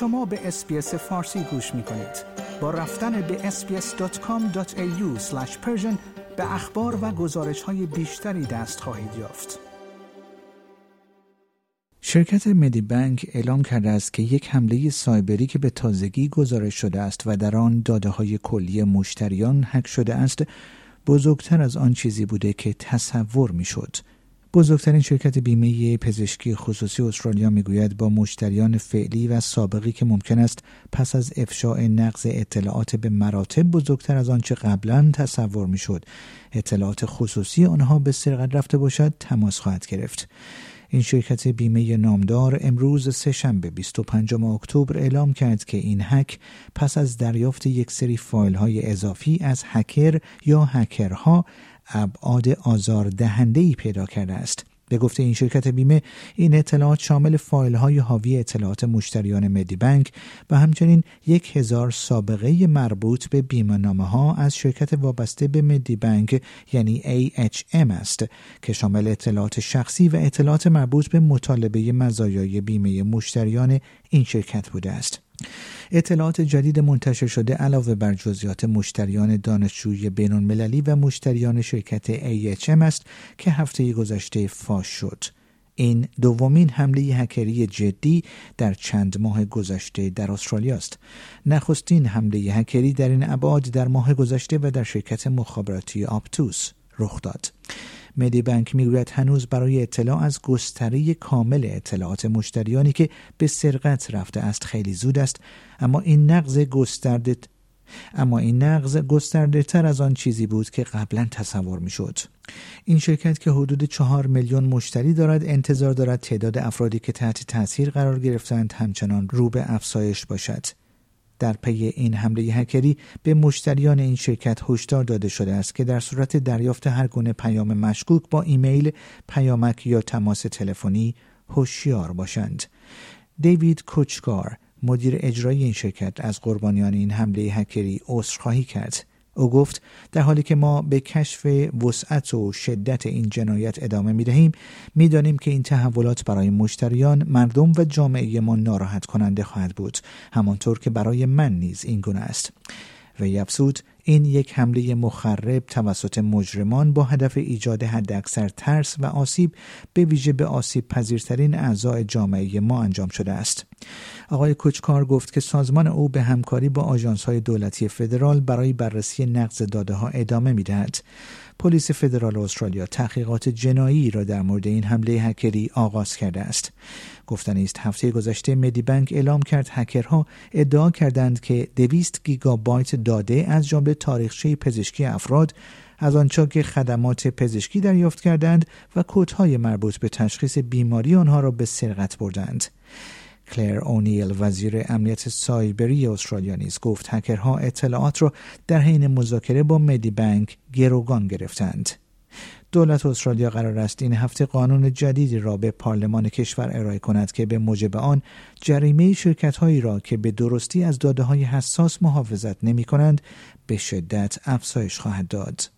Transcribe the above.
شما به SBS فارسی گوش می کنید. با رفتن به sbs.com.au به اخبار و گزارش های بیشتری دست خواهید یافت. شرکت Medibank اعلام کرده است که یک حمله سایبری که به تازگی گزارش شده است و در آن داده های کلی مشتریان هک شده است بزرگتر از آن چیزی بوده که تصور می شد. بزرگترین شرکت بیمه پزشکی خصوصی استرالیا می‌گوید با مشتریان فعلی و سابقی که ممکن است پس از افشاء نقض اطلاعات به مراتب بزرگتر از آنچه قبلا تصور می‌شد. اطلاعات خصوصی آنها به سرقت رفته باشد تماس خواهد گرفت. این شرکت بیمه نامدار امروز سهشنبه 25 اکتبر اعلام کرد که این هک پس از دریافت یک سری فایل های اضافی از هکر یا هکرها ابعاد آزاردهنده ای پیدا کرده است. به گفته این شرکت بیمه این اطلاعات شامل فایل های حاوی اطلاعات مشتریان مدی بانک و همچنین یک هزار سابقه مربوط به بیمه ها از شرکت وابسته به مدی بانک یعنی AHM است که شامل اطلاعات شخصی و اطلاعات مربوط به مطالبه مزایای بیمه مشتریان این شرکت بوده است. اطلاعات جدید منتشر شده علاوه بر جزئیات مشتریان دانشجوی بین المللی و مشتریان شرکت AHM است که هفته گذشته فاش شد. این دومین حمله هکری جدی در چند ماه گذشته در استرالیا است. نخستین حمله هکری در این ابعاد در ماه گذشته و در شرکت مخابراتی آپتوس رخ داد. مدی بانک می‌گوید هنوز برای اطلاع از گستره کامل اطلاعات مشتریانی که به سرقت رفته است خیلی زود است اما این نقض گسترده اما این نقض گسترده تر از آن چیزی بود که قبلا تصور می شد. این شرکت که حدود چهار میلیون مشتری دارد انتظار دارد تعداد افرادی که تحت تاثیر قرار گرفتند همچنان رو به افزایش باشد. در پی این حمله هکری به مشتریان این شرکت هشدار داده شده است که در صورت دریافت هر گونه پیام مشکوک با ایمیل، پیامک یا تماس تلفنی هوشیار باشند. دیوید کوچکار مدیر اجرایی این شرکت از قربانیان این حمله هکری عذرخواهی کرد. او گفت در حالی که ما به کشف وسعت و شدت این جنایت ادامه می دهیم می دانیم که این تحولات برای مشتریان مردم و جامعه ما ناراحت کننده خواهد بود. همانطور که برای من نیز این گونه است. و افزود این یک حمله مخرب توسط مجرمان با هدف ایجاد حداکثر ترس و آسیب به ویژه به آسیب پذیرترین اعضای جامعه ما انجام شده است. آقای کوچکار گفت که سازمان او به همکاری با آژانس های دولتی فدرال برای بررسی نقض داده ها ادامه می دهد. پلیس فدرال استرالیا تحقیقات جنایی را در مورد این حمله هکری آغاز کرده است. گفتنی است هفته گذشته مدی بانک اعلام کرد هکرها ادعا کردند که 200 گیگابایت داده از جمله تاریخچه پزشکی افراد از آنچا که خدمات پزشکی دریافت کردند و کودهای مربوط به تشخیص بیماری آنها را به سرقت بردند. کلر اونیل وزیر امنیت سایبری استرالیا نیز گفت هکرها اطلاعات را در حین مذاکره با مدی بانک گروگان گرفتند. دولت استرالیا قرار است این هفته قانون جدیدی را به پارلمان کشور ارائه کند که به موجب آن جریمه شرکت هایی را که به درستی از داده های حساس محافظت نمی کنند به شدت افزایش خواهد داد.